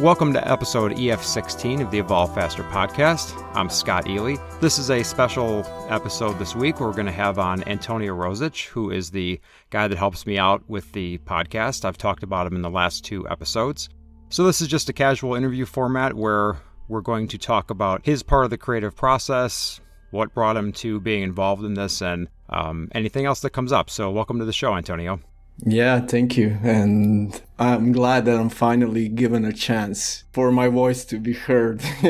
Welcome to episode EF16 of the Evolve Faster podcast. I'm Scott Ely. This is a special episode this week. We're going to have on Antonio Rosic, who is the guy that helps me out with the podcast. I've talked about him in the last two episodes. So, this is just a casual interview format where we're going to talk about his part of the creative process, what brought him to being involved in this, and um, anything else that comes up. So, welcome to the show, Antonio. Yeah, thank you. And I'm glad that I'm finally given a chance for my voice to be heard.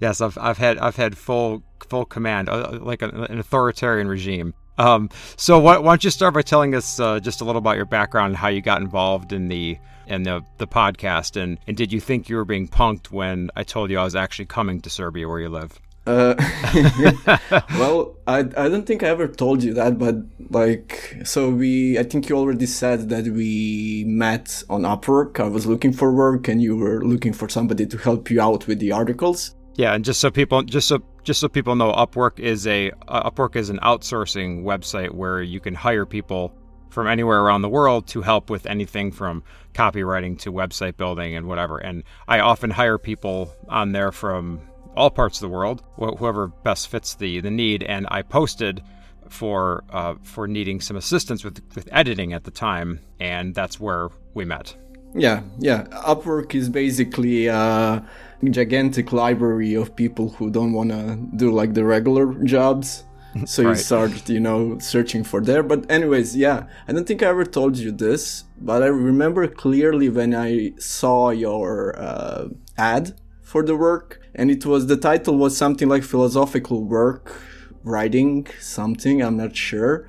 yes, I've, I've had I've had full full command, uh, like a, an authoritarian regime. Um, so why, why, don't you start by telling us uh, just a little about your background and how you got involved in the in the, the podcast, and, and did you think you were being punked when I told you I was actually coming to Serbia where you live? Uh, well, I, I don't think I ever told you that, but like, so we, I think you already said that we met on Upwork. I was looking for work and you were looking for somebody to help you out with the articles. Yeah, and just so people, just so just so people know, Upwork is a uh, Upwork is an outsourcing website where you can hire people from anywhere around the world to help with anything from copywriting to website building and whatever. And I often hire people on there from all parts of the world, wh- whoever best fits the the need. And I posted for uh, for needing some assistance with with editing at the time, and that's where we met. Yeah, yeah. Upwork is basically a gigantic library of people who don't want to do like the regular jobs. So right. you start, you know, searching for there. But anyways, yeah, I don't think I ever told you this, but I remember clearly when I saw your uh, ad for the work and it was the title was something like philosophical work writing something i'm not sure.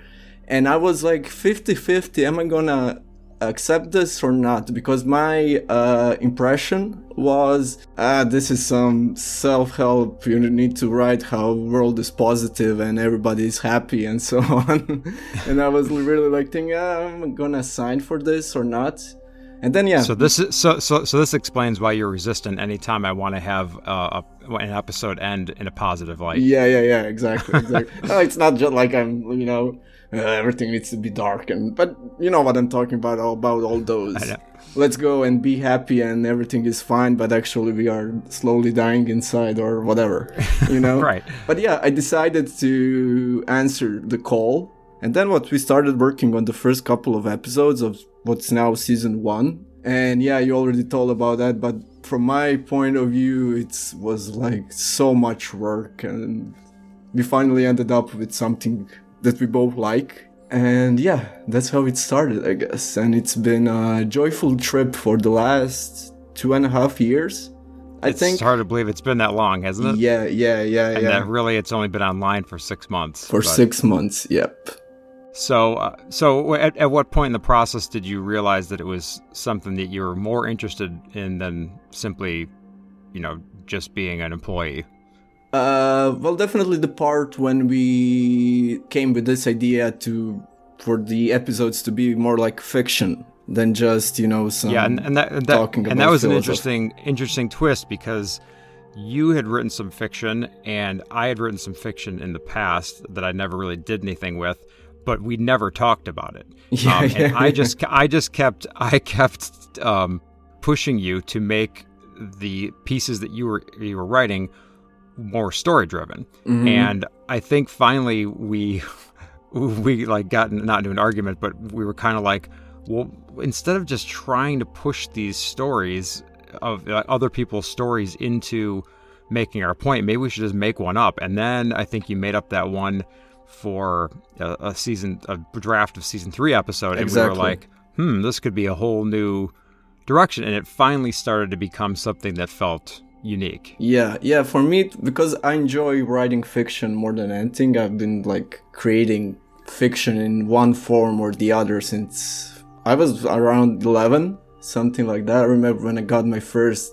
And i was like 50-50 am i gonna accept this or not? Because my uh, impression was ah this is some self-help you need to write how world is positive and everybody is happy and so on. And i was really like thinking ah, i'm gonna sign for this or not and then yeah. So this is so so so this explains why you're resistant anytime I want to have uh, a, an episode end in a positive light. Yeah, yeah, yeah. Exactly, exactly. no, it's not just like I'm, you know, uh, everything needs to be dark and but you know what I'm talking about about all those. Let's go and be happy and everything is fine, but actually we are slowly dying inside or whatever, you know. right. But yeah, I decided to answer the call and then what we started working on the first couple of episodes of what's now season one. And yeah, you already told about that, but from my point of view, it was like so much work and we finally ended up with something that we both like. And yeah, that's how it started, I guess. And it's been a joyful trip for the last two and a half years. I it's think it's hard to believe it's been that long, hasn't it? Yeah, yeah, yeah, and yeah. that really, it's only been online for six months. For but... six months, yep. So, uh, so at, at what point in the process did you realize that it was something that you were more interested in than simply, you know, just being an employee? Uh, well, definitely the part when we came with this idea to for the episodes to be more like fiction than just you know some yeah, and, and that, and that, and that was an interesting interesting twist because you had written some fiction and I had written some fiction in the past that I never really did anything with but we never talked about it. Yeah, um, yeah, I just I just kept I kept um, pushing you to make the pieces that you were you were writing more story driven. Mm-hmm. And I think finally we we like got not into an argument, but we were kind of like, well, instead of just trying to push these stories of uh, other people's stories into making our point, maybe we should just make one up. And then I think you made up that one for a, a, season, a draft of season three episode, and exactly. we were like, hmm, this could be a whole new direction. And it finally started to become something that felt unique. Yeah, yeah. For me, because I enjoy writing fiction more than anything, I've been like creating fiction in one form or the other since I was around 11, something like that. I remember when I got my first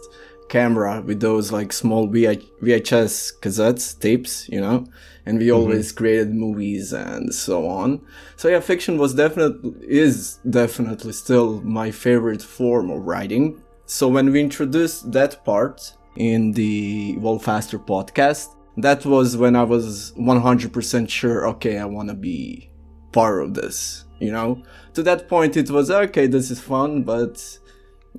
camera with those like small VHS cassettes, tapes, you know and we mm-hmm. always created movies and so on. So yeah, fiction was definitely is definitely still my favorite form of writing. So when we introduced that part in the Evolve Faster podcast, that was when I was 100% sure, okay, I want to be part of this, you know? To that point, it was, okay, this is fun, but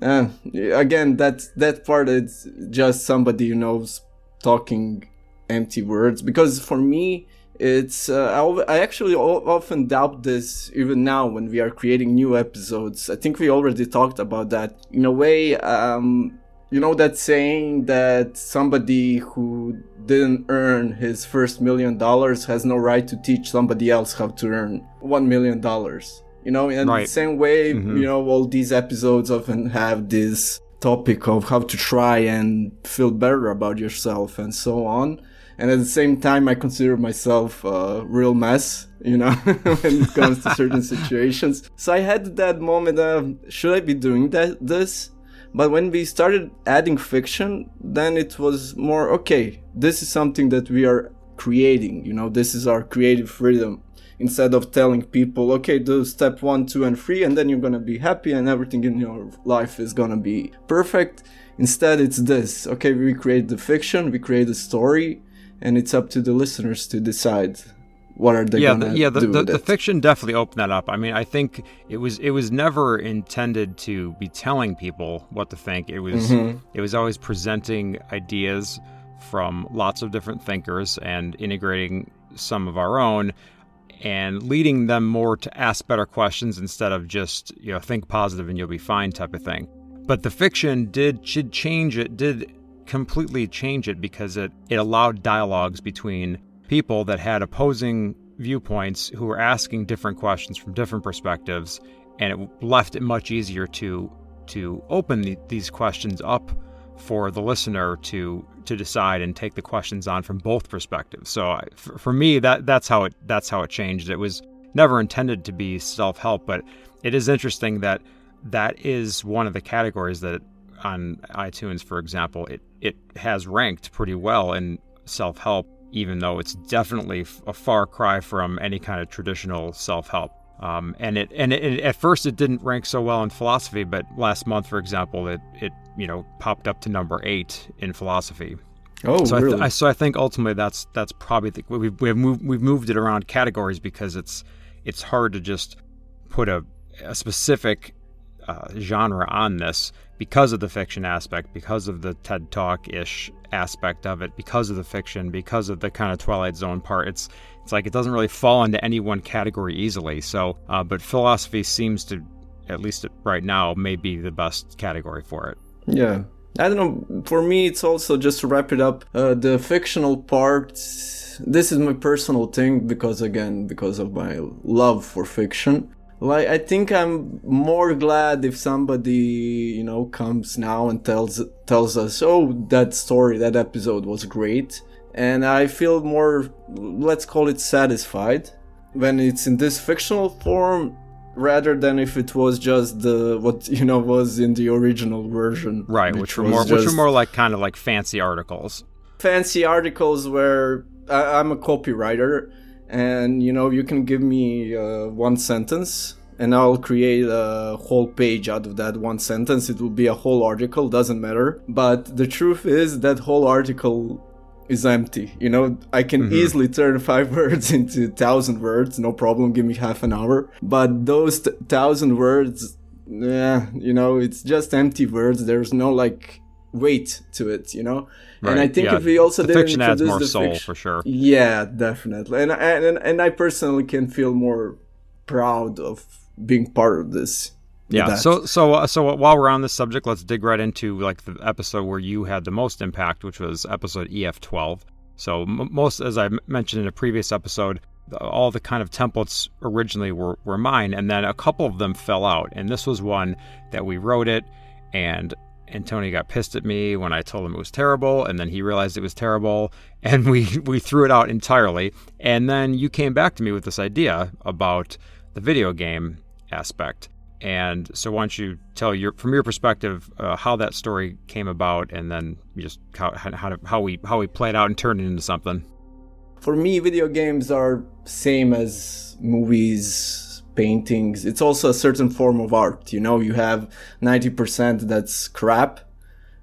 uh, again, that that part is just somebody you knows talking empty words. Because for me, it's uh, I, I actually often doubt this even now when we are creating new episodes. I think we already talked about that. In a way, um, you know that saying that somebody who didn't earn his first million dollars has no right to teach somebody else how to earn one million dollars you know in right. the same way mm-hmm. you know all these episodes often have this topic of how to try and feel better about yourself and so on and at the same time i consider myself a real mess you know when it comes to certain situations so i had that moment of should i be doing that this but when we started adding fiction then it was more okay this is something that we are creating you know this is our creative freedom instead of telling people, okay, do step one, two, and three, and then you're gonna be happy and everything in your life is gonna be perfect. Instead, it's this. Okay, we create the fiction, we create the story, and it's up to the listeners to decide what are they yeah, gonna the, yeah, the, do the, the fiction definitely opened that up. I mean, I think it was it was never intended to be telling people what to think. It was mm-hmm. it was always presenting ideas from lots of different thinkers and integrating some of our own and leading them more to ask better questions instead of just, you know, think positive and you'll be fine type of thing. But the fiction did should change it, did completely change it because it, it allowed dialogues between people that had opposing viewpoints who were asking different questions from different perspectives and it left it much easier to to open the, these questions up for the listener to to decide and take the questions on from both perspectives. So for, for me, that that's how it that's how it changed. It was never intended to be self help, but it is interesting that that is one of the categories that on iTunes, for example, it it has ranked pretty well in self help, even though it's definitely a far cry from any kind of traditional self help. Um, and it and it, at first it didn't rank so well in philosophy, but last month, for example, it it you know popped up to number eight in philosophy. Oh, so really? I th- I, so I think ultimately that's that's probably the, we've we've moved we've moved it around categories because it's it's hard to just put a a specific uh, genre on this because of the fiction aspect, because of the TED Talk ish aspect of it, because of the fiction, because of the kind of Twilight Zone part. It's it's like it doesn't really fall into any one category easily. So, uh, but philosophy seems to, at least right now, may be the best category for it. Yeah. I don't know. For me, it's also just to wrap it up. Uh, the fictional part. This is my personal thing because, again, because of my love for fiction. Like, I think I'm more glad if somebody, you know, comes now and tells tells us, "Oh, that story, that episode was great," and I feel more, let's call it satisfied when it's in this fictional form rather than if it was just the what you know was in the original version right which, which were more which were more like kind of like fancy articles. Fancy articles where I, am a copywriter and you know you can give me uh, one sentence and I'll create a whole page out of that one sentence. It will be a whole article, doesn't matter. But the truth is that whole article is empty. You know, I can mm-hmm. easily turn five words into thousand words, no problem. Give me half an hour. But those t- thousand words, yeah, you know, it's just empty words. There's no like weight to it, you know. Right. And I think yeah. if we also the didn't fiction adds more the soul fiction, for sure. Yeah, definitely. And and and I personally can feel more proud of being part of this yeah. So so uh, so while we're on this subject, let's dig right into like the episode where you had the most impact, which was episode EF12. So m- most, as I mentioned in a previous episode, the, all the kind of templates originally were were mine, and then a couple of them fell out, and this was one that we wrote it, and and Tony got pissed at me when I told him it was terrible, and then he realized it was terrible, and we we threw it out entirely, and then you came back to me with this idea about the video game aspect and so, why don't you tell your, from your perspective, uh, how that story came about, and then just how how, how we how we played out and turned it into something. For me, video games are same as movies, paintings. It's also a certain form of art. You know, you have ninety percent that's crap,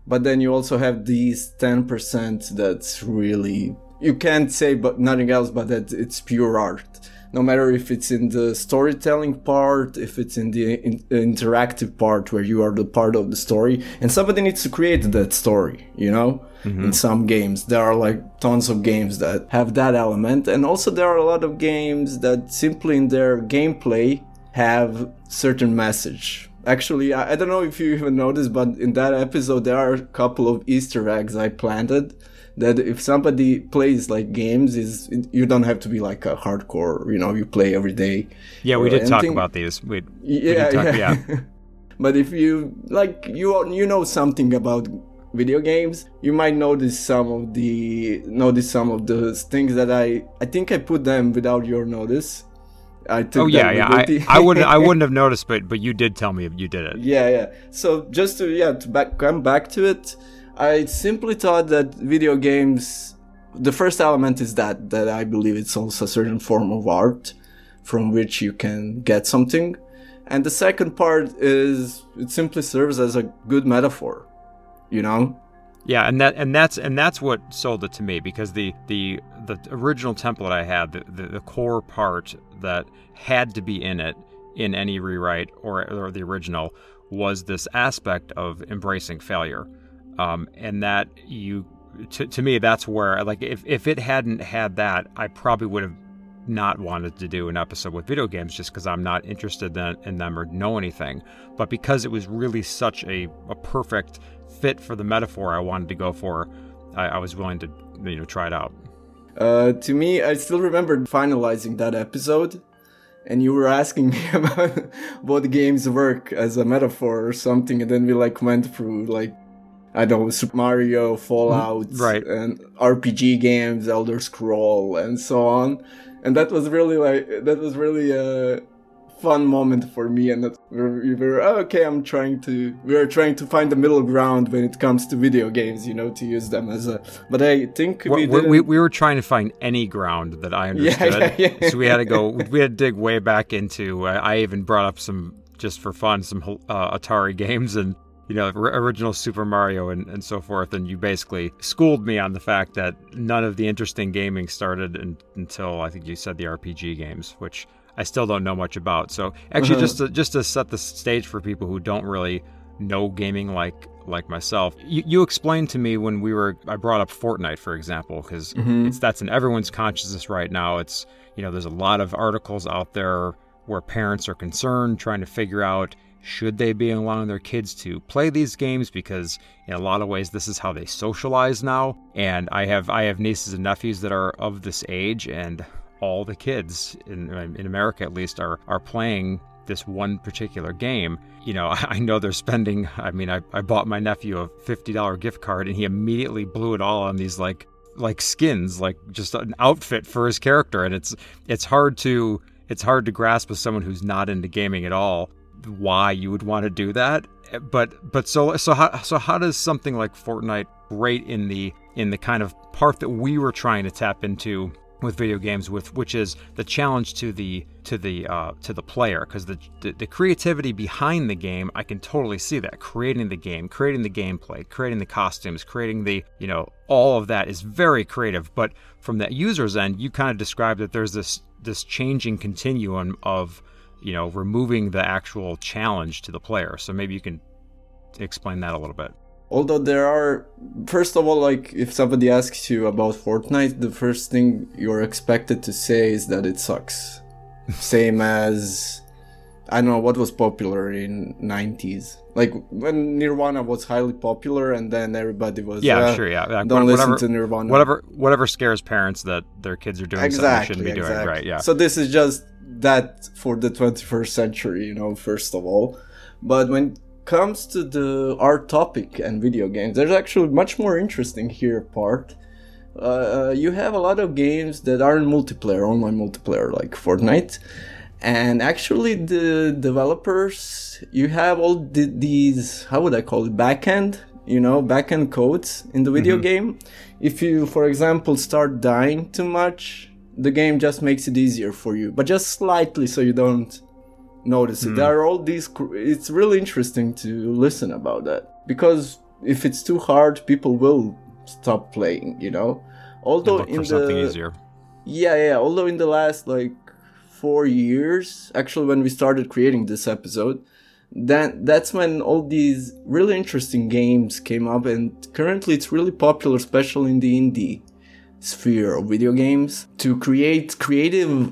but then you also have these ten percent that's really you can't say but nothing else but that it's pure art no matter if it's in the storytelling part, if it's in the in- interactive part where you are the part of the story, and somebody needs to create that story, you know? Mm-hmm. In some games, there are like tons of games that have that element, and also there are a lot of games that simply in their gameplay have certain message. Actually, I, I don't know if you even noticed, but in that episode, there are a couple of Easter eggs I planted that if somebody plays like games is you don't have to be like a hardcore you know you play every day yeah we uh, did anything. talk about these we, yeah, we talk, yeah. yeah. but if you like you you know something about video games you might notice some of the notice some of the things that i i think i put them without your notice I took oh yeah, yeah. I, I wouldn't, I wouldn't have noticed, but but you did tell me you did it. Yeah, yeah. So just to yeah to back come back to it, I simply thought that video games, the first element is that, that I believe it's also a certain form of art from which you can get something. And the second part is it simply serves as a good metaphor, you know? Yeah, and that and that's and that's what sold it to me because the the the original template I had, the, the, the core part that had to be in it in any rewrite or, or the original was this aspect of embracing failure um, and that you to, to me that's where like if, if it hadn't had that i probably would have not wanted to do an episode with video games just because i'm not interested in, them or know anything. But because it was really such a, a perfect fit for the metaphor i wanted to go for i, I was willing to you know try it out. Uh, to me i still remember finalizing that episode and you were asking me about what games work as a metaphor or something and then we like went through like I don't know, Super Mario, Fallout, right. and RPG games, Elder Scroll, and so on. And that was really like, that was really a fun moment for me. And that we were, oh, okay, I'm trying to, we are trying to find the middle ground when it comes to video games, you know, to use them as a, but I think we, we, we, we were trying to find any ground that I understood. Yeah, yeah, yeah. so we had to go, we had to dig way back into, uh, I even brought up some, just for fun, some uh, Atari games and you know, original Super Mario and, and so forth. And you basically schooled me on the fact that none of the interesting gaming started in, until I think you said the RPG games, which I still don't know much about. So actually, uh-huh. just to, just to set the stage for people who don't really know gaming like like myself, you, you explained to me when we were I brought up Fortnite for example because mm-hmm. that's in everyone's consciousness right now. It's you know there's a lot of articles out there where parents are concerned trying to figure out should they be allowing their kids to play these games? Because in a lot of ways this is how they socialize now. And i have i have nieces and nephews that are of this age and all the kids in, in america at least are are playing this one particular game. You know i know they're spending i mean i, I bought my nephew a $50 gift card and he immediately blew it all on these like like skins like just an outfit for his character. And it's it's hard to it's hard to grasp as someone who's not into gaming at all why you would want to do that. But but so so how so how does something like Fortnite rate in the in the kind of part that we were trying to tap into with video games with which is the challenge to the to the uh, to the player because the, the, the creativity behind the game I can totally see that creating the game creating the gameplay creating the costumes creating the you know all of that is very creative but from that user's end you kind of described that there's this this changing continuum of you know, removing the actual challenge to the player. So maybe you can explain that a little bit. Although there are, first of all, like if somebody asks you about Fortnite, the first thing you're expected to say is that it sucks. Same as I don't know what was popular in 90s. Like when Nirvana was highly popular and then everybody was Yeah, uh, sure, yeah. don't whatever, listen to Nirvana. Whatever whatever scares parents that their kids are doing exactly, something they shouldn't be exactly. doing, right? Yeah. So this is just that for the 21st century, you know, first of all. But when it comes to the art topic and video games, there's actually much more interesting here part. Uh, uh, you have a lot of games that are in multiplayer, online multiplayer, like Fortnite. And actually, the developers, you have all the, these, how would I call it, backend, you know, backend codes in the video mm-hmm. game. If you, for example, start dying too much, the game just makes it easier for you, but just slightly so you don't notice it. Mm. There are all these. It's really interesting to listen about that because if it's too hard, people will stop playing. You know, although in the easier. Yeah, yeah. Although in the last like four years, actually, when we started creating this episode, then that's when all these really interesting games came up, and currently it's really popular, especially in the indie sphere of video games, to create creative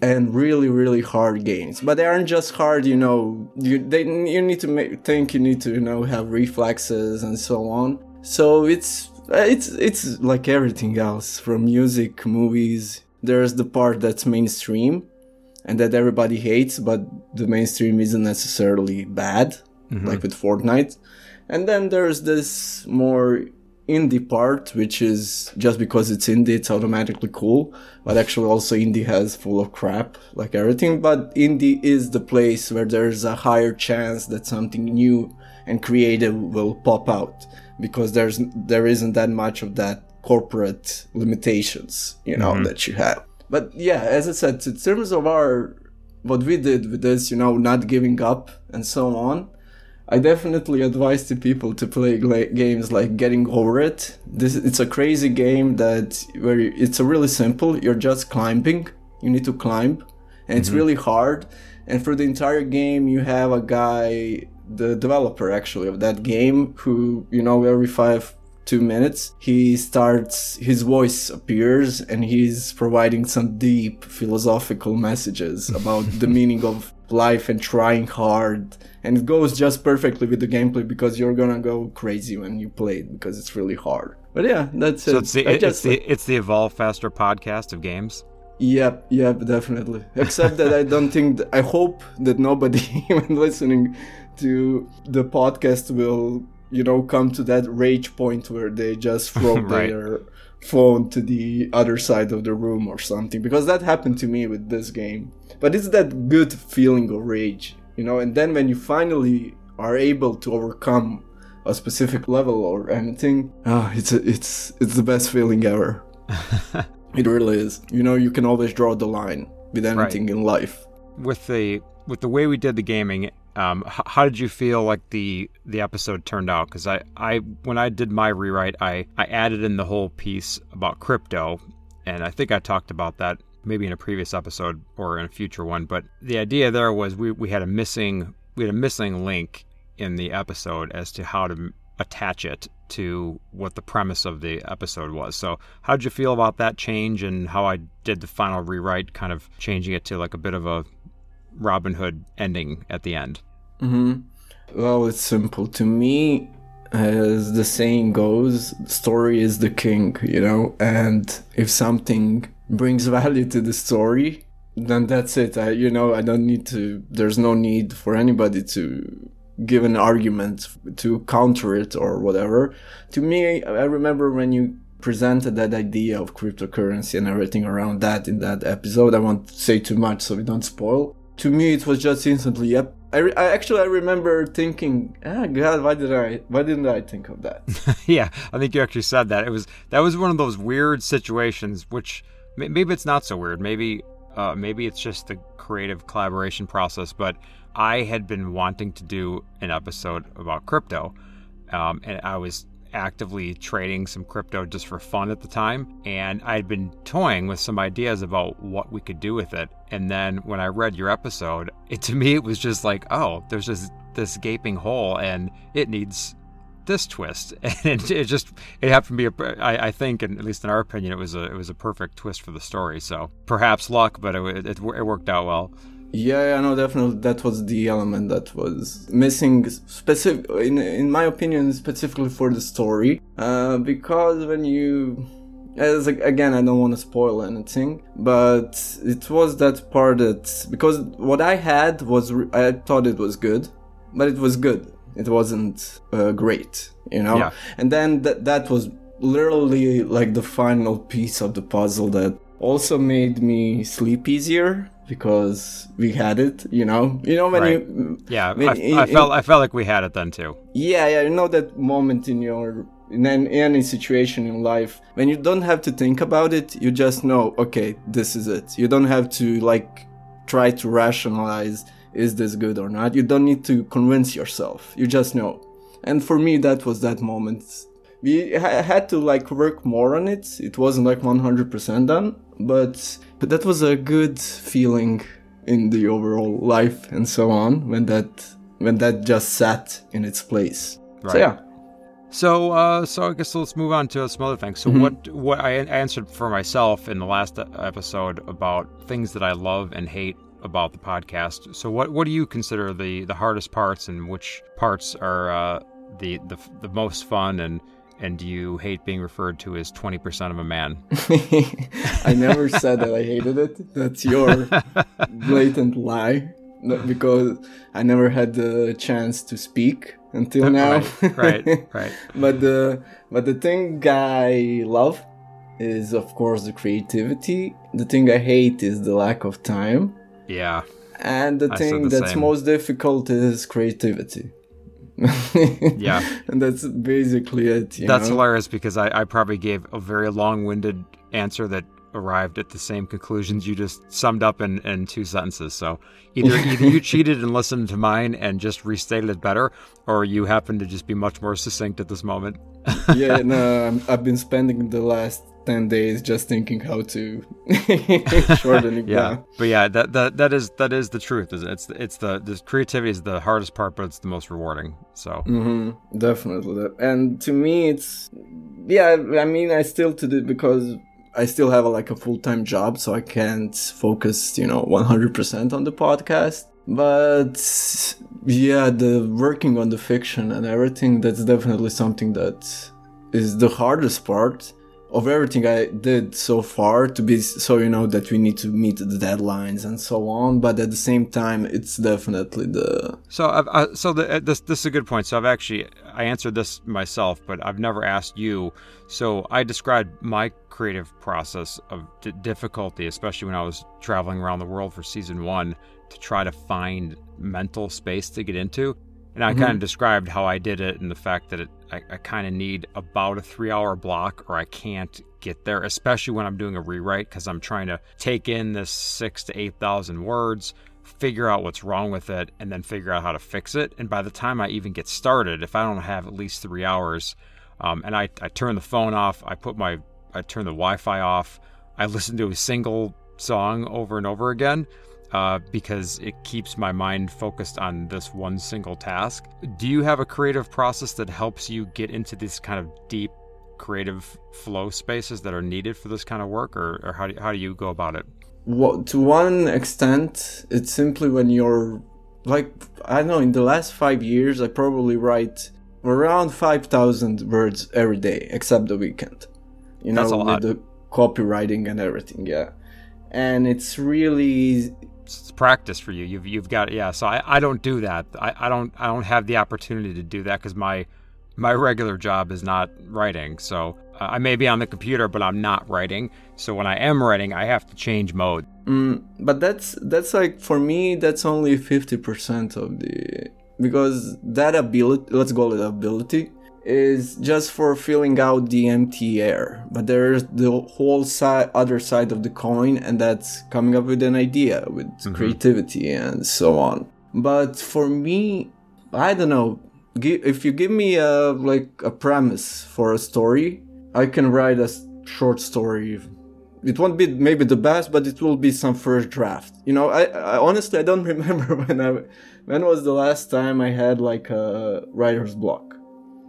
and really really hard games. But they aren't just hard you know. You they you need to make, think you need to you know have reflexes and so on. So it's it's it's like everything else from music movies. There's the part that's mainstream and that everybody hates but the mainstream isn't necessarily bad mm-hmm. like with fortnite and then there's this more indie part, which is just because it's indie, it's automatically cool. But actually, also indie has full of crap, like everything. But indie is the place where there's a higher chance that something new and creative will pop out because there's there isn't that much of that corporate limitations, you know, mm-hmm. that you have. But yeah, as I said, in terms of our what we did with this, you know, not giving up and so on I definitely advise to people to play games like Getting Over It. This it's a crazy game that where it's a really simple. You're just climbing. You need to climb, and it's mm-hmm. really hard. And for the entire game, you have a guy, the developer actually of that game, who you know every five two minutes he starts his voice appears and he's providing some deep philosophical messages about the meaning of life and trying hard and it goes just perfectly with the gameplay because you're gonna go crazy when you play it because it's really hard. But yeah, that's so it. It's the, it's, just, the, it's the Evolve Faster podcast of games. Yep, yep, definitely. Except that I don't think, th- I hope that nobody even listening to the podcast will, you know, come to that rage point where they just throw right. their phone to the other side of the room or something. Because that happened to me with this game. But it's that good feeling of rage you know and then when you finally are able to overcome a specific level or anything ah it's a, it's it's the best feeling ever it really is you know you can always draw the line with anything right. in life with the with the way we did the gaming um, h- how did you feel like the the episode turned out because I, I when i did my rewrite i i added in the whole piece about crypto and i think i talked about that maybe in a previous episode or in a future one. But the idea there was we, we had a missing we had a missing link in the episode as to how to attach it to what the premise of the episode was. So, how did you feel about that change and how I did the final rewrite, kind of changing it to like a bit of a Robin Hood ending at the end? Mm-hmm. Well, it's simple. To me, as the saying goes, story is the king, you know, and if something brings value to the story, then that's it. I, you know, I don't need to, there's no need for anybody to give an argument to counter it or whatever. To me, I remember when you presented that idea of cryptocurrency and everything around that in that episode. I won't say too much so we don't spoil. To me, it was just instantly, yep. I, re- I actually I remember thinking, ah, God, why did I, why didn't I think of that? yeah, I think you actually said that. It was that was one of those weird situations which maybe it's not so weird. Maybe uh, maybe it's just the creative collaboration process. But I had been wanting to do an episode about crypto, um, and I was actively trading some crypto just for fun at the time. And I'd been toying with some ideas about what we could do with it. And then when I read your episode, it to me it was just like, oh, there's just this gaping hole, and it needs this twist, and it, just it happened to be a. I, I think, and at least in our opinion, it was a it was a perfect twist for the story. So perhaps luck, but it it, it worked out well. Yeah, I know definitely that was the element that was missing specific in in my opinion specifically for the story. Uh, because when you as again, I don't want to spoil anything, but it was that part that because what I had was I thought it was good, but it was good it wasn't uh, great, you know. Yeah. And then th- that was literally like the final piece of the puzzle that also made me sleep easier because we had it, you know. You know when right. you Yeah, when, I, in, I, felt I felt like we had it then too. Yeah, yeah, you know that moment in your in any situation in life when you don't have to think about it, you just know, okay, this is it. You don't have to like try to rationalize is this good or not? You don't need to convince yourself. You just know. And for me, that was that moment. we ha- had to like work more on it. It wasn't like 100% done, but but that was a good feeling in the overall life and so on when that when that just sat in its place. Right. So yeah. So, uh, so I guess let's move on to some other things. So, mm-hmm. what what I answered for myself in the last episode about things that I love and hate about the podcast. So, what what do you consider the the hardest parts, and which parts are uh, the the the most fun and and you hate being referred to as 20% of a man? I never said that I hated it. That's your blatant lie. Because I never had the chance to speak until now. right, right, right. but the but the thing I love is of course the creativity. The thing I hate is the lack of time. Yeah. And the I thing the that's same. most difficult is creativity. yeah. And that's basically it. that's know? hilarious because I, I probably gave a very long winded answer that arrived at the same conclusions you just summed up in, in two sentences. So either either you cheated and listened to mine and just restated it better, or you happen to just be much more succinct at this moment. yeah, no, I've been spending the last 10 days just thinking how to shorten it yeah down. but yeah that, that that is that is the truth is it's it's the the creativity is the hardest part but it's the most rewarding so mm-hmm, definitely and to me it's yeah i mean i still to do because i still have a, like a full-time job so i can't focus you know 100% on the podcast. But yeah the working on the fiction and everything that's definitely something that is the hardest part of everything I did so far to be so you know that we need to meet the deadlines and so on. But at the same time, it's definitely the so I've, uh, so the, uh, this this is a good point. So I've actually I answered this myself, but I've never asked you. So I described my creative process of d- difficulty, especially when I was traveling around the world for season one, to try to find mental space to get into. And I mm-hmm. kind of described how I did it and the fact that it, I, I kind of need about a three hour block or I can't get there, especially when I'm doing a rewrite because I'm trying to take in this six to 8,000 words, figure out what's wrong with it, and then figure out how to fix it. And by the time I even get started, if I don't have at least three hours, um, and I, I turn the phone off, I put my, I turn the Wi Fi off, I listen to a single song over and over again uh, because it keeps my mind focused on this one single task. Do you have a creative process that helps you get into these kind of deep creative flow spaces that are needed for this kind of work, or, or how, do, how do you go about it? Well, to one extent, it's simply when you're like, I don't know, in the last five years, I probably write around 5,000 words every day, except the weekend. You know, with the copywriting and everything, yeah. And it's really it's practice for you. You've you've got yeah. So I, I don't do that. I, I don't I don't have the opportunity to do that because my my regular job is not writing. So uh, I may be on the computer, but I'm not writing. So when I am writing, I have to change mode. Mm, but that's that's like for me, that's only fifty percent of the because that ability. Let's call it ability is just for filling out the empty air. But there's the whole side, other side of the coin, and that's coming up with an idea, with mm-hmm. creativity, and so on. But for me, I don't know. If you give me a like a premise for a story, I can write a short story. It won't be maybe the best, but it will be some first draft. You know, I, I honestly I don't remember when I when was the last time I had like a writer's block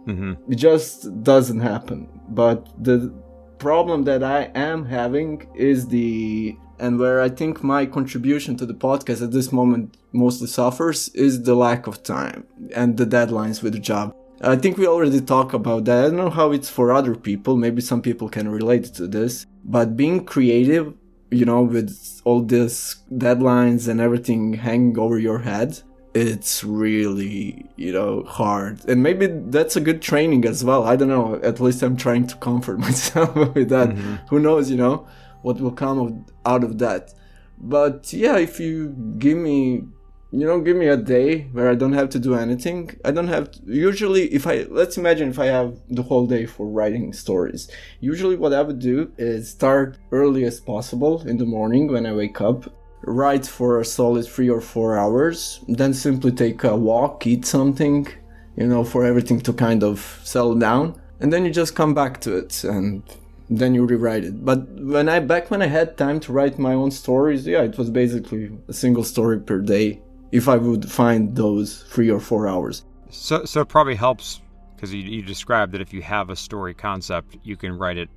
Mm-hmm. It just doesn't happen. But the problem that I am having is the and where I think my contribution to the podcast at this moment mostly suffers is the lack of time and the deadlines with the job. I think we already talked about that. I don't know how it's for other people. Maybe some people can relate to this. But being creative, you know, with all these deadlines and everything hanging over your head, it's really you know hard. And maybe that's a good training as well. I don't know. At least i'm trying to comfort myself with that. Mm-hmm. who knows you know what will come of, out of that. But yeah if you give me you know give me a day where i don't have to do anything i don't have to, usually if i let's imagine if i have the whole day for writing stories. Usually what i would do is start early as possible in the morning when i wake up write for a solid three or four hours, then simply take a walk, eat something, you know, for everything to kind of settle down. and then you just come back to it and then you rewrite it. But when I back when I had time to write my own stories, yeah, it was basically a single story per day if I would find those three or four hours. So, so it probably helps because you, you described that if you have a story concept, you can write it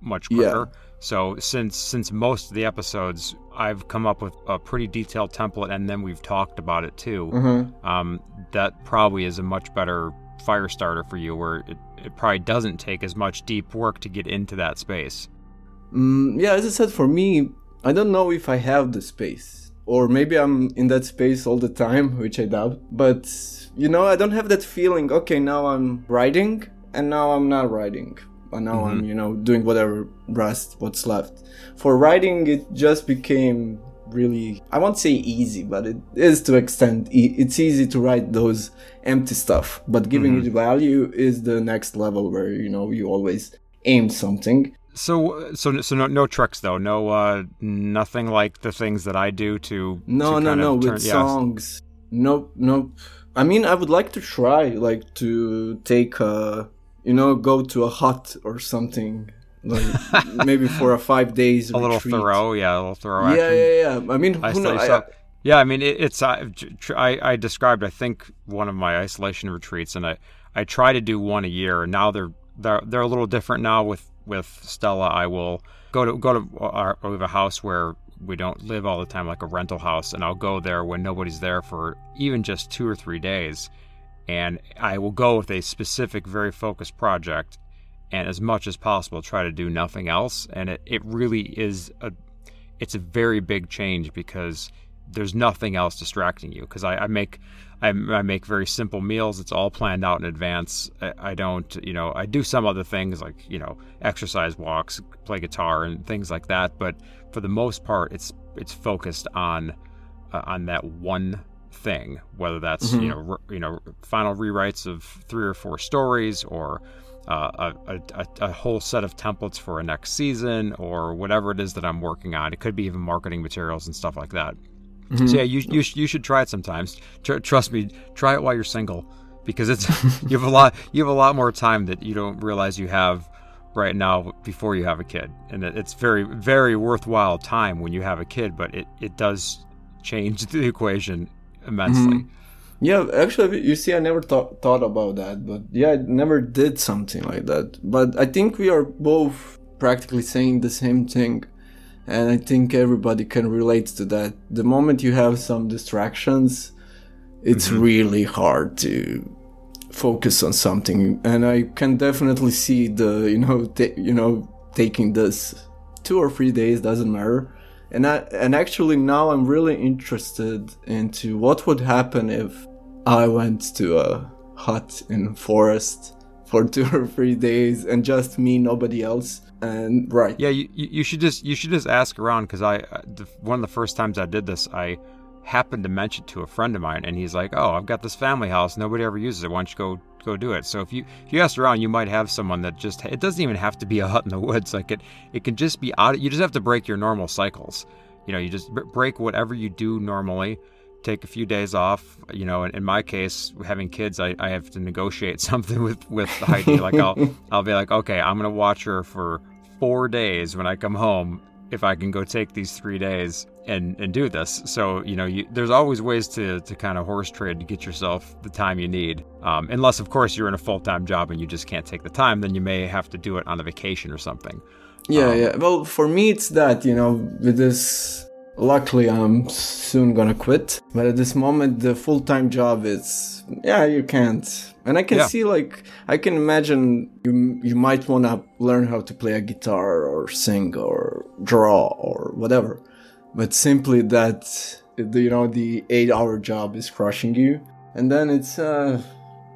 much quicker. Yeah. So since since most of the episodes, I've come up with a pretty detailed template, and then we've talked about it too. Mm-hmm. Um, that probably is a much better fire starter for you, where it, it probably doesn't take as much deep work to get into that space. Mm, yeah, as I said, for me, I don't know if I have the space, or maybe I'm in that space all the time, which I doubt. But you know, I don't have that feeling. Okay, now I'm writing, and now I'm not writing but now mm-hmm. I'm, you know, doing whatever rest, what's left. For writing, it just became really, I won't say easy, but it is to extent. It's easy to write those empty stuff, but giving mm-hmm. it value is the next level where, you know, you always aim something. So, so, so no, no tricks though. No, uh, nothing like the things that I do to. No, to no, no. Turn, with yeah. songs, nope, nope. I mean, I would like to try, like, to take a you know, go to a hut or something. Like maybe for a five days. a little Thoreau, yeah, a little Thoreau. Yeah, yeah, yeah. I mean, I, I, yeah, I mean, it, it's I, I described I think one of my isolation retreats, and I I try to do one a year. And now they're they're they're a little different now with with Stella. I will go to go to our we have a house where we don't live all the time like a rental house, and I'll go there when nobody's there for even just two or three days and I will go with a specific, very focused project, and as much as possible try to do nothing else. And it, it really is a it's a very big change because there's nothing else distracting you. Because I, I, make I, I, make very simple meals. It's all planned out in advance. I, I, don't you know I do some other things like you know exercise walks, play guitar, and things like that. But for the most part, it's it's focused on uh, on that one thing, whether that's mm-hmm. you know re, you know final rewrites of three or four stories or uh, a, a, a, whole set of templates for a next season or whatever it is that I'm working on. It could be even marketing materials and stuff like that. Mm-hmm. So yeah, you, you you should try it sometimes. Tr- trust me, try it while you're single because it's you have a lot you have a lot more time that you don't realize you have right now before you have a kid and it's very very worthwhile time when you have a kid but it, it does change the equation immensely. Mm-hmm. Yeah, actually, you see, I never th- thought about that, but yeah, I never did something like that. But I think we are both practically saying the same thing, and I think everybody can relate to that. The moment you have some distractions, it's mm-hmm. really hard to focus on something, and I can definitely see the you know you know taking this two or three days doesn't matter and I, and actually now I'm really interested into what would happen if I went to a hut in forest for two or three days and just me, nobody else. And right. Yeah, you, you should just you should just ask around because I uh, one of the first times I did this I happened to mention to a friend of mine and he's like, "Oh, I've got this family house. Nobody ever uses it. Why don't you go go do it. So if you if you ask around, you might have someone that just it doesn't even have to be a hut in the woods. Like it it can just be out. You just have to break your normal cycles. You know, you just break whatever you do normally. Take a few days off. You know, in, in my case, having kids, I, I have to negotiate something with with Heidi. like I'll I'll be like, okay, I'm gonna watch her for four days when I come home. If I can go take these three days and and do this. So you know, you, there's always ways to to kind of horse trade to get yourself the time you need. Um, unless, of course, you're in a full time job and you just can't take the time, then you may have to do it on a vacation or something. Yeah, um, yeah. Well, for me, it's that you know, with this. Luckily, I'm soon gonna quit, but at this moment, the full time job is yeah, you can't. And I can yeah. see like I can imagine you you might wanna learn how to play a guitar or sing or draw or whatever. But simply that you know the eight hour job is crushing you. And then it's uh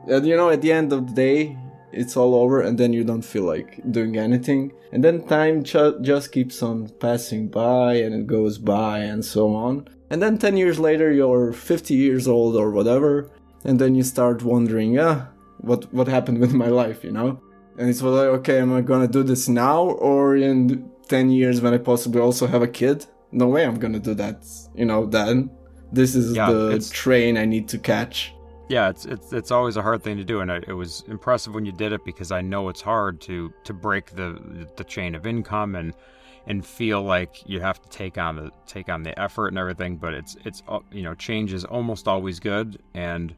you know at the end of the day it's all over and then you don't feel like doing anything. And then time ch- just keeps on passing by and it goes by and so on. And then 10 years later you're 50 years old or whatever and then you start wondering yeah what what happened with my life you know and it's like okay am i gonna do this now or in 10 years when i possibly also have a kid no way I'm gonna do that. You know, then this is yeah, the train I need to catch. Yeah, it's it's it's always a hard thing to do, and it was impressive when you did it because I know it's hard to to break the the chain of income and and feel like you have to take on the take on the effort and everything. But it's it's uh, you know change is almost always good, and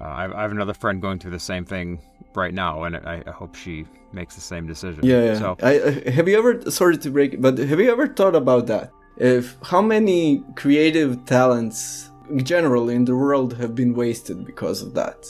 uh, I, I, have another friend going through the same thing right now, and I, I hope she makes the same decision. Yeah. yeah. So I, have you ever sorry to break, but have you ever thought about that? If how many creative talents generally in the world have been wasted because of that.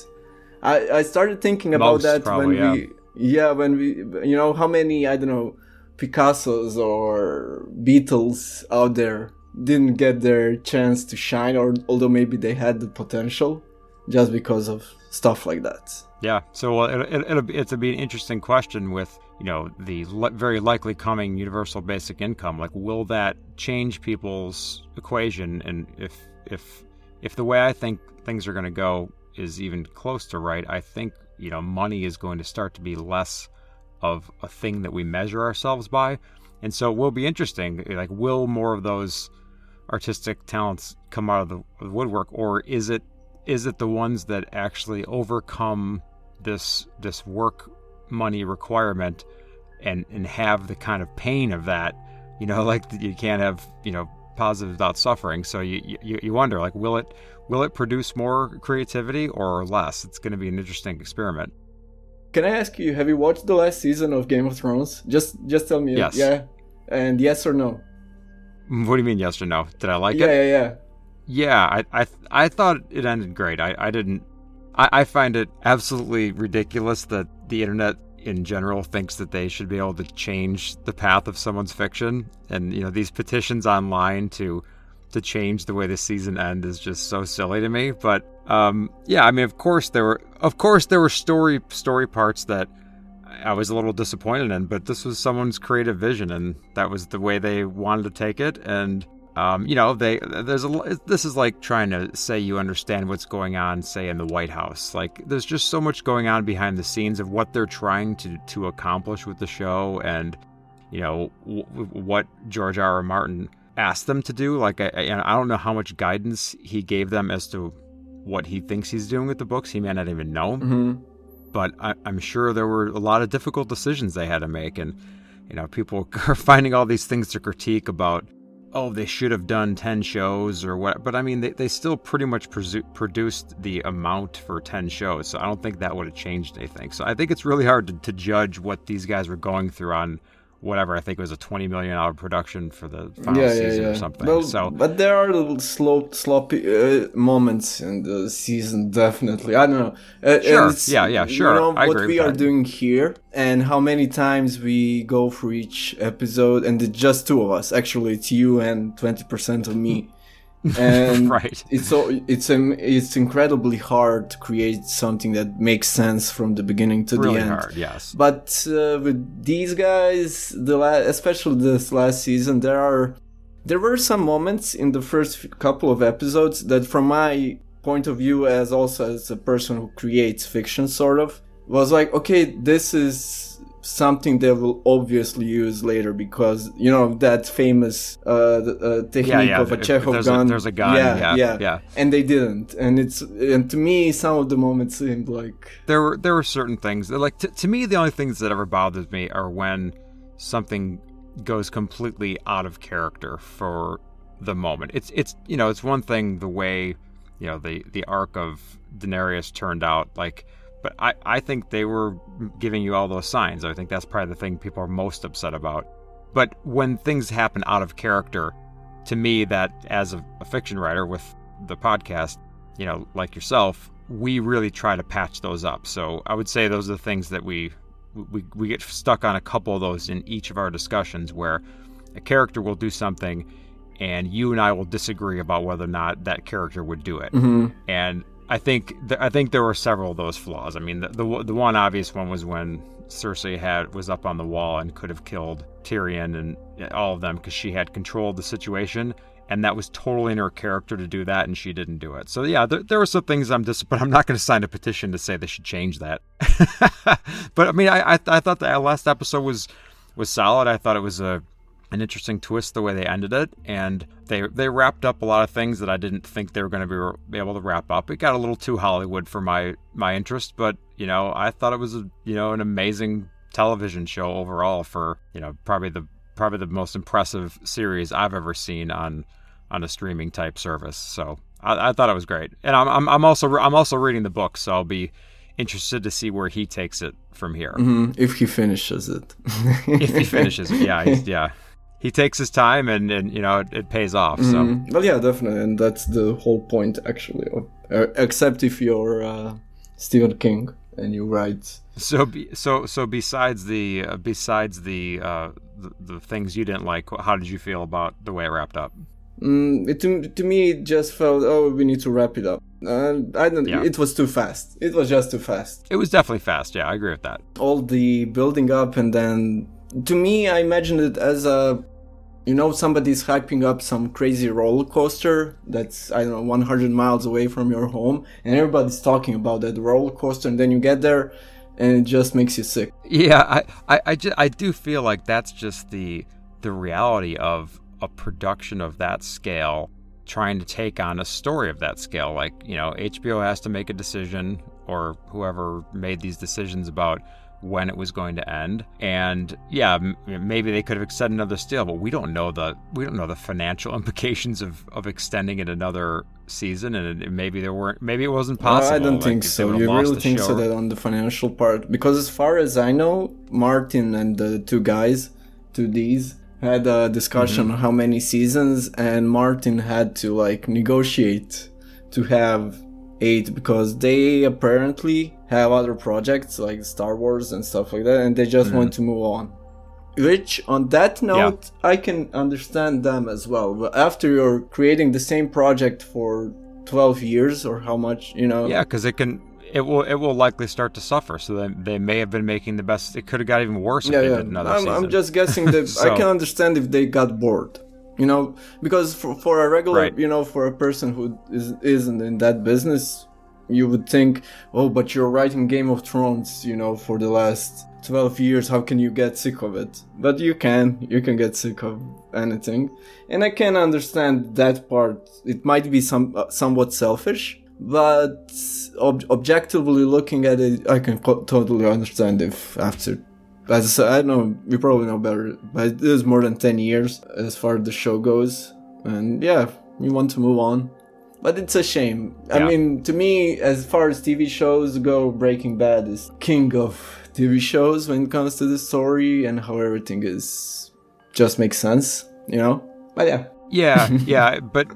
I, I started thinking about Most, that probably, when yeah. we yeah when we you know how many I don't know Picassos or Beatles out there didn't get their chance to shine or although maybe they had the potential just because of stuff like that. Yeah, so it, it, it'll it'll be an interesting question with you know the very likely coming universal basic income. Like, will that change people's equation? And if if if the way I think things are going to go is even close to right, I think you know money is going to start to be less of a thing that we measure ourselves by, and so it will be interesting. Like, will more of those artistic talents come out of the woodwork, or is it is it the ones that actually overcome this this work money requirement and and have the kind of pain of that? You know, like you can't have you know positive without suffering. So you, you, you wonder like, will it will it produce more creativity or less? It's going to be an interesting experiment. Can I ask you, have you watched the last season of Game of Thrones? Just just tell me yes. yeah, and yes or no. What do you mean yes or no? Did I like it? yeah, it? Yeah, yeah, yeah. I I I thought it ended great. I I didn't. I, I find it absolutely ridiculous that the internet in general thinks that they should be able to change the path of someone's fiction and you know these petitions online to to change the way the season end is just so silly to me but um, yeah i mean of course there were of course there were story story parts that i was a little disappointed in but this was someone's creative vision and that was the way they wanted to take it and um, you know, they there's a this is like trying to say you understand what's going on, say in the White House. Like there's just so much going on behind the scenes of what they're trying to to accomplish with the show, and you know w- what George R. R. Martin asked them to do. Like I, I don't know how much guidance he gave them as to what he thinks he's doing with the books. He may not even know, mm-hmm. but I, I'm sure there were a lot of difficult decisions they had to make, and you know people are finding all these things to critique about oh, they should have done 10 shows or what. But I mean, they, they still pretty much presu- produced the amount for 10 shows. So I don't think that would have changed anything. So I think it's really hard to, to judge what these guys were going through on whatever I think it was a twenty million dollar production for the final yeah, season yeah, yeah. or something. Well, so, but there are little slow, sloppy uh, moments in the season. Definitely, I don't know. Uh, sure. Yeah. Yeah. Sure. You know, I what we are that. doing here and how many times we go through each episode, and it's just two of us. Actually, it's you and twenty percent of me and right. it's so it's um, it's incredibly hard to create something that makes sense from the beginning to really the end. Hard, yes. But uh, with these guys, the la- especially this last season, there are there were some moments in the first couple of episodes that, from my point of view, as also as a person who creates fiction, sort of was like, okay, this is something they will obviously use later because you know that famous uh, uh technique yeah, yeah. of a Chekhov there's gun. A, there's a gun. Yeah, yeah, yeah, yeah, And they didn't, and it's and to me some of the moments seemed like there were there were certain things like t- to me the only things that ever bothered me are when something goes completely out of character for the moment. It's it's you know it's one thing the way you know the the arc of Daenerys turned out like but I, I think they were giving you all those signs. I think that's probably the thing people are most upset about. But when things happen out of character, to me, that as a, a fiction writer with the podcast, you know, like yourself, we really try to patch those up. So I would say those are the things that we we, we get stuck on a couple of those in each of our discussions where a character will do something and you and I will disagree about whether or not that character would do it. Mm-hmm. And I think th- I think there were several of those flaws. I mean, the, the, the one obvious one was when Cersei had was up on the wall and could have killed Tyrion and all of them because she had controlled the situation, and that was totally in her character to do that, and she didn't do it. So yeah, there, there were some things I'm disappointed. I'm not going to sign a petition to say they should change that. but I mean, I, I I thought that last episode was was solid. I thought it was a an interesting twist the way they ended it, and they they wrapped up a lot of things that I didn't think they were going to be, able to wrap up. It got a little too Hollywood for my my interest, but you know I thought it was a, you know an amazing television show overall for you know probably the probably the most impressive series I've ever seen on on a streaming type service. So I, I thought it was great, and I'm, I'm I'm also I'm also reading the book, so I'll be interested to see where he takes it from here. Mm-hmm. If he finishes it. if he finishes it, yeah, yeah. He takes his time, and, and you know it, it pays off. So, mm-hmm. well, yeah, definitely, and that's the whole point, actually. Uh, except if you're uh, Stephen King and you write. So, be, so, so besides the uh, besides the, uh, the the things you didn't like, how did you feel about the way it wrapped up? Mm, it, to, to me, it just felt, oh, we need to wrap it up. Uh, I don't. Yeah. It was too fast. It was just too fast. It was definitely fast. Yeah, I agree with that. All the building up, and then to me, I imagined it as a, you know, somebody's hyping up some crazy roller coaster that's I don't know 100 miles away from your home, and everybody's talking about that roller coaster, and then you get there, and it just makes you sick. Yeah, I, I, I, just, I do feel like that's just the the reality of a production of that scale trying to take on a story of that scale. Like, you know, HBO has to make a decision, or whoever made these decisions about when it was going to end. And yeah, m- maybe they could have extended another deal, but we don't know the we don't know the financial implications of, of extending it another season. And maybe there weren't. Maybe it wasn't possible. I don't like, think so. You really think show. so that on the financial part? Because as far as I know, Martin and the two guys, two D's had a discussion mm-hmm. on how many seasons, and Martin had to like negotiate to have eight because they apparently have other projects like Star Wars and stuff like that, and they just mm-hmm. want to move on. Which, on that note, yeah. I can understand them as well. But after you're creating the same project for 12 years or how much, you know. Yeah, because it can it will it will likely start to suffer. So then they may have been making the best. It could have got even worse if yeah, they yeah. did another I'm. I'm just guessing that so, I can understand if they got bored. You know, because for, for a regular, right. you know, for a person who is isn't in that business, you would think, oh, but you're writing Game of Thrones, you know, for the last 12 years, how can you get sick of it? But you can, you can get sick of anything. And I can understand that part. It might be some uh, somewhat selfish, but ob- objectively looking at it, I can po- totally understand if after, as I said, I know, you probably know better, but it is more than 10 years as far as the show goes. And yeah, you want to move on. But it's a shame. Yeah. I mean, to me, as far as TV shows go, Breaking Bad is king of TV shows when it comes to the story and how everything is just makes sense, you know? But yeah, yeah, yeah, but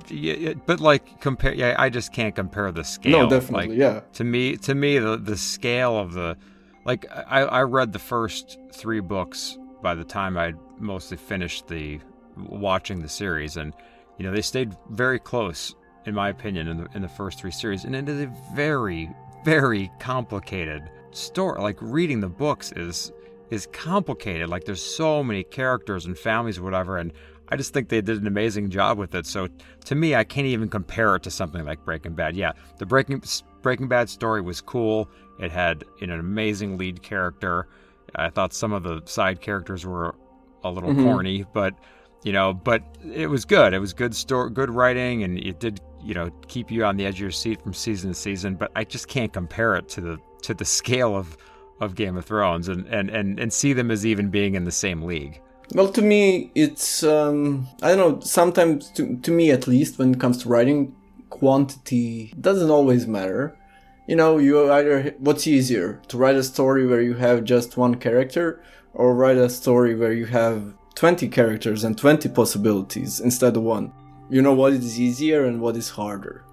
but like compare. Yeah, I just can't compare the scale. No, definitely. Like, yeah. To me, to me, the the scale of the like I I read the first three books by the time I mostly finished the watching the series, and you know they stayed very close in my opinion in the in the first three series, and it is a very very complicated story. Like reading the books is is complicated. Like there's so many characters and families or whatever, and I just think they did an amazing job with it. So to me, I can't even compare it to something like Breaking Bad. Yeah, the Breaking Breaking Bad story was cool. It had you know, an amazing lead character. I thought some of the side characters were a little mm-hmm. corny, but you know, but it was good. It was good story, good writing, and it did you know keep you on the edge of your seat from season to season. But I just can't compare it to the to the scale of of Game of Thrones and and and, and see them as even being in the same league. Well, to me, it's um, I don't know. Sometimes, to, to me at least, when it comes to writing, quantity doesn't always matter. You know, you either what's easier to write a story where you have just one character, or write a story where you have twenty characters and twenty possibilities instead of one. You know what is easier and what is harder.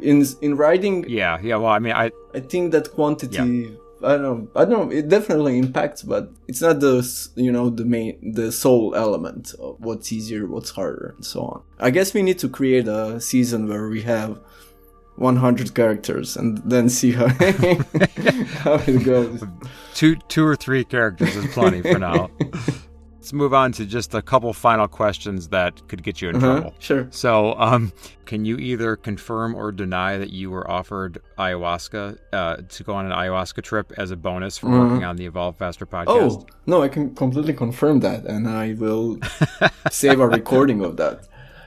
In in writing, yeah, yeah. Well, I mean, I I think that quantity. Yeah I don't know. I don't know. It definitely impacts, but it's not the you know the main the sole element of what's easier, what's harder, and so on. I guess we need to create a season where we have 100 characters and then see how how it goes. Two two or three characters is plenty for now. let's move on to just a couple final questions that could get you in uh-huh, trouble. Sure. So, um, can you either confirm or deny that you were offered ayahuasca uh, to go on an ayahuasca trip as a bonus for uh-huh. working on the Evolve Faster podcast? Oh no, I can completely confirm that, and I will save a recording of that.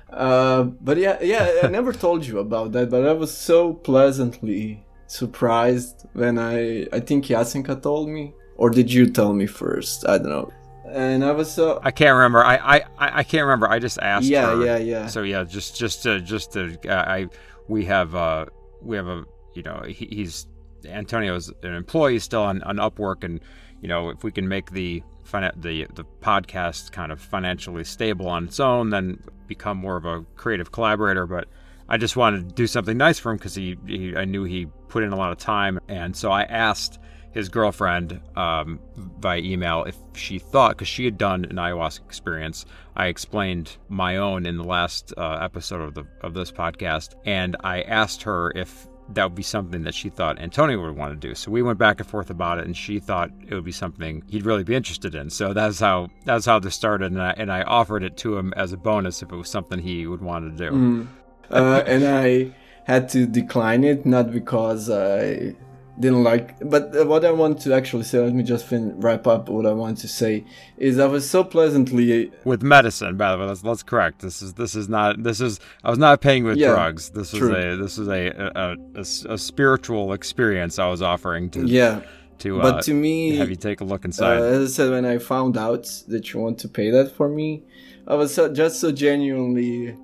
Uh, but yeah, yeah, I never told you about that, but I was so pleasantly surprised when I I think Yasinka told me, or did you tell me first? I don't know. And I was so I can't remember. I I I can't remember. I just asked. Yeah, her. yeah, yeah. So yeah, just just to, just to, uh, I we have uh we have a you know he, he's Antonio's an employee still on on Upwork, and you know if we can make the the the podcast kind of financially stable on its own, then become more of a creative collaborator. But I just wanted to do something nice for him because he, he, I knew he put in a lot of time, and so I asked his girlfriend um, by email if she thought because she had done an ayahuasca experience. I explained my own in the last uh, episode of the of this podcast, and I asked her if that would be something that she thought Antonio would want to do. So we went back and forth about it, and she thought it would be something he'd really be interested in. So that's how that's how this started, and I, and I offered it to him as a bonus if it was something he would want to do. Mm. Uh, and I had to decline it, not because I didn't like. But what I want to actually say, let me just fin- wrap up what I want to say is I was so pleasantly with medicine. By the way, let's let's correct. This is this is not this is I was not paying with yeah, drugs. This is a this is a a, a a, spiritual experience I was offering to yeah. To, but uh, to me, have you take a look inside? Uh, as I said, when I found out that you want to pay that for me, I was so, just so genuinely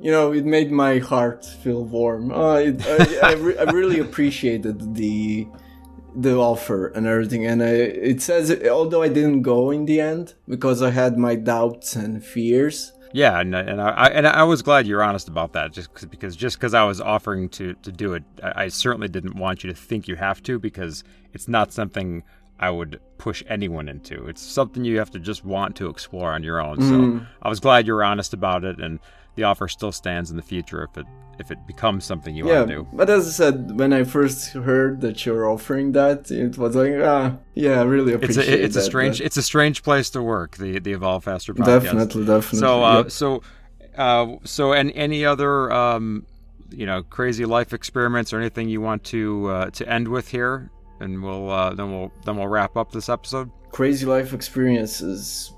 you know, it made my heart feel warm. Uh, it, I, I, re- I, really appreciated the the offer and everything. And I, it says, although I didn't go in the end because I had my doubts and fears. Yeah, and, and I and I was glad you're honest about that. Just cause, because just because I was offering to to do it, I, I certainly didn't want you to think you have to because it's not something I would push anyone into. It's something you have to just want to explore on your own. Mm. So I was glad you were honest about it, and the offer still stands in the future if it if it becomes something you yeah, want to do. But as I said, when I first heard that you're offering that, it was like, ah, yeah, I really appreciate it. It's a, it's that, a strange, but... it's a strange place to work. The the Evolve Faster podcast. Definitely, definitely. So, uh, yep. so, uh, so, and any other, um, you know, crazy life experiments or anything you want to uh, to end with here, and we'll uh, then we'll then we'll wrap up this episode. Crazy life experiences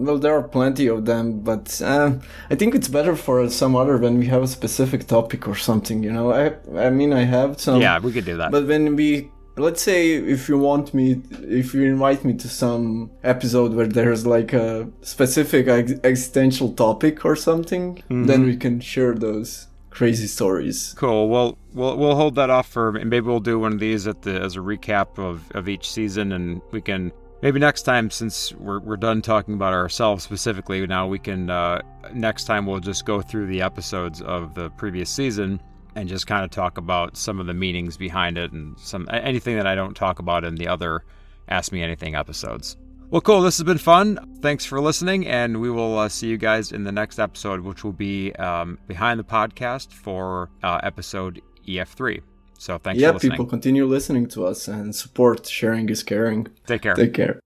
well, there are plenty of them, but uh, I think it's better for some other when we have a specific topic or something. You know, I I mean, I have some. Yeah, we could do that. But when we let's say if you want me if you invite me to some episode where there's like a specific ex- existential topic or something mm-hmm. then we can share those crazy stories cool well we'll we'll hold that off for maybe we'll do one of these at the as a recap of of each season and we can maybe next time since we're, we're done talking about ourselves specifically now we can uh, next time we'll just go through the episodes of the previous season and just kind of talk about some of the meanings behind it and some anything that i don't talk about in the other ask me anything episodes. Well cool. This has been fun. Thanks for listening and we will uh, see you guys in the next episode which will be um, behind the podcast for uh, episode ef3 so thanks yeah, people continue listening to us and support. Sharing is caring. Take care. Take care.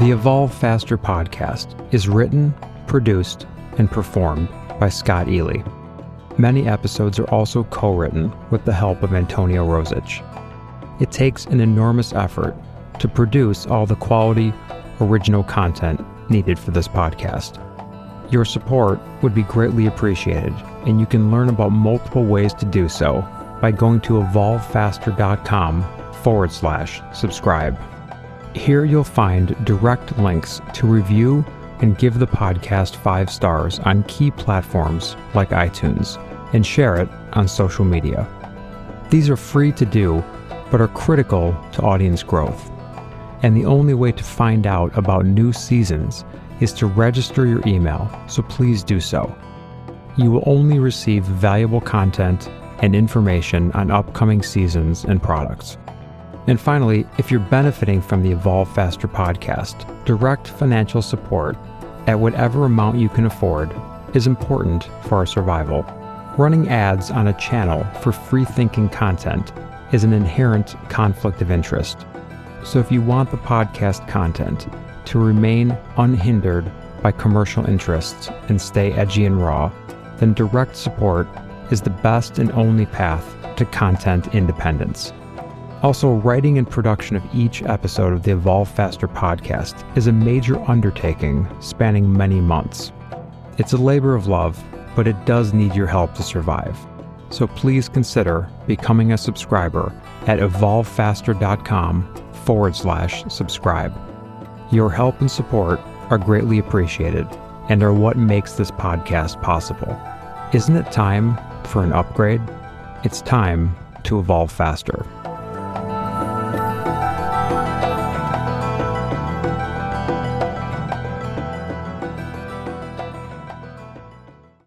The Evolve Faster podcast is written, produced, and performed by Scott Ely. Many episodes are also co written with the help of Antonio Rosich. It takes an enormous effort to produce all the quality, original content needed for this podcast. Your support would be greatly appreciated, and you can learn about multiple ways to do so by going to evolvefaster.com forward slash subscribe. Here you'll find direct links to review and give the podcast five stars on key platforms like iTunes and share it on social media. These are free to do, but are critical to audience growth. And the only way to find out about new seasons is to register your email, so please do so. You will only receive valuable content and information on upcoming seasons and products. And finally, if you're benefiting from the Evolve Faster podcast, direct financial support at whatever amount you can afford is important for our survival. Running ads on a channel for free thinking content is an inherent conflict of interest. So if you want the podcast content, to remain unhindered by commercial interests and stay edgy and raw, then direct support is the best and only path to content independence. Also, writing and production of each episode of the Evolve Faster podcast is a major undertaking spanning many months. It's a labor of love, but it does need your help to survive. So please consider becoming a subscriber at evolvefaster.com forward slash subscribe. Your help and support are greatly appreciated and are what makes this podcast possible. Isn't it time for an upgrade? It's time to evolve faster.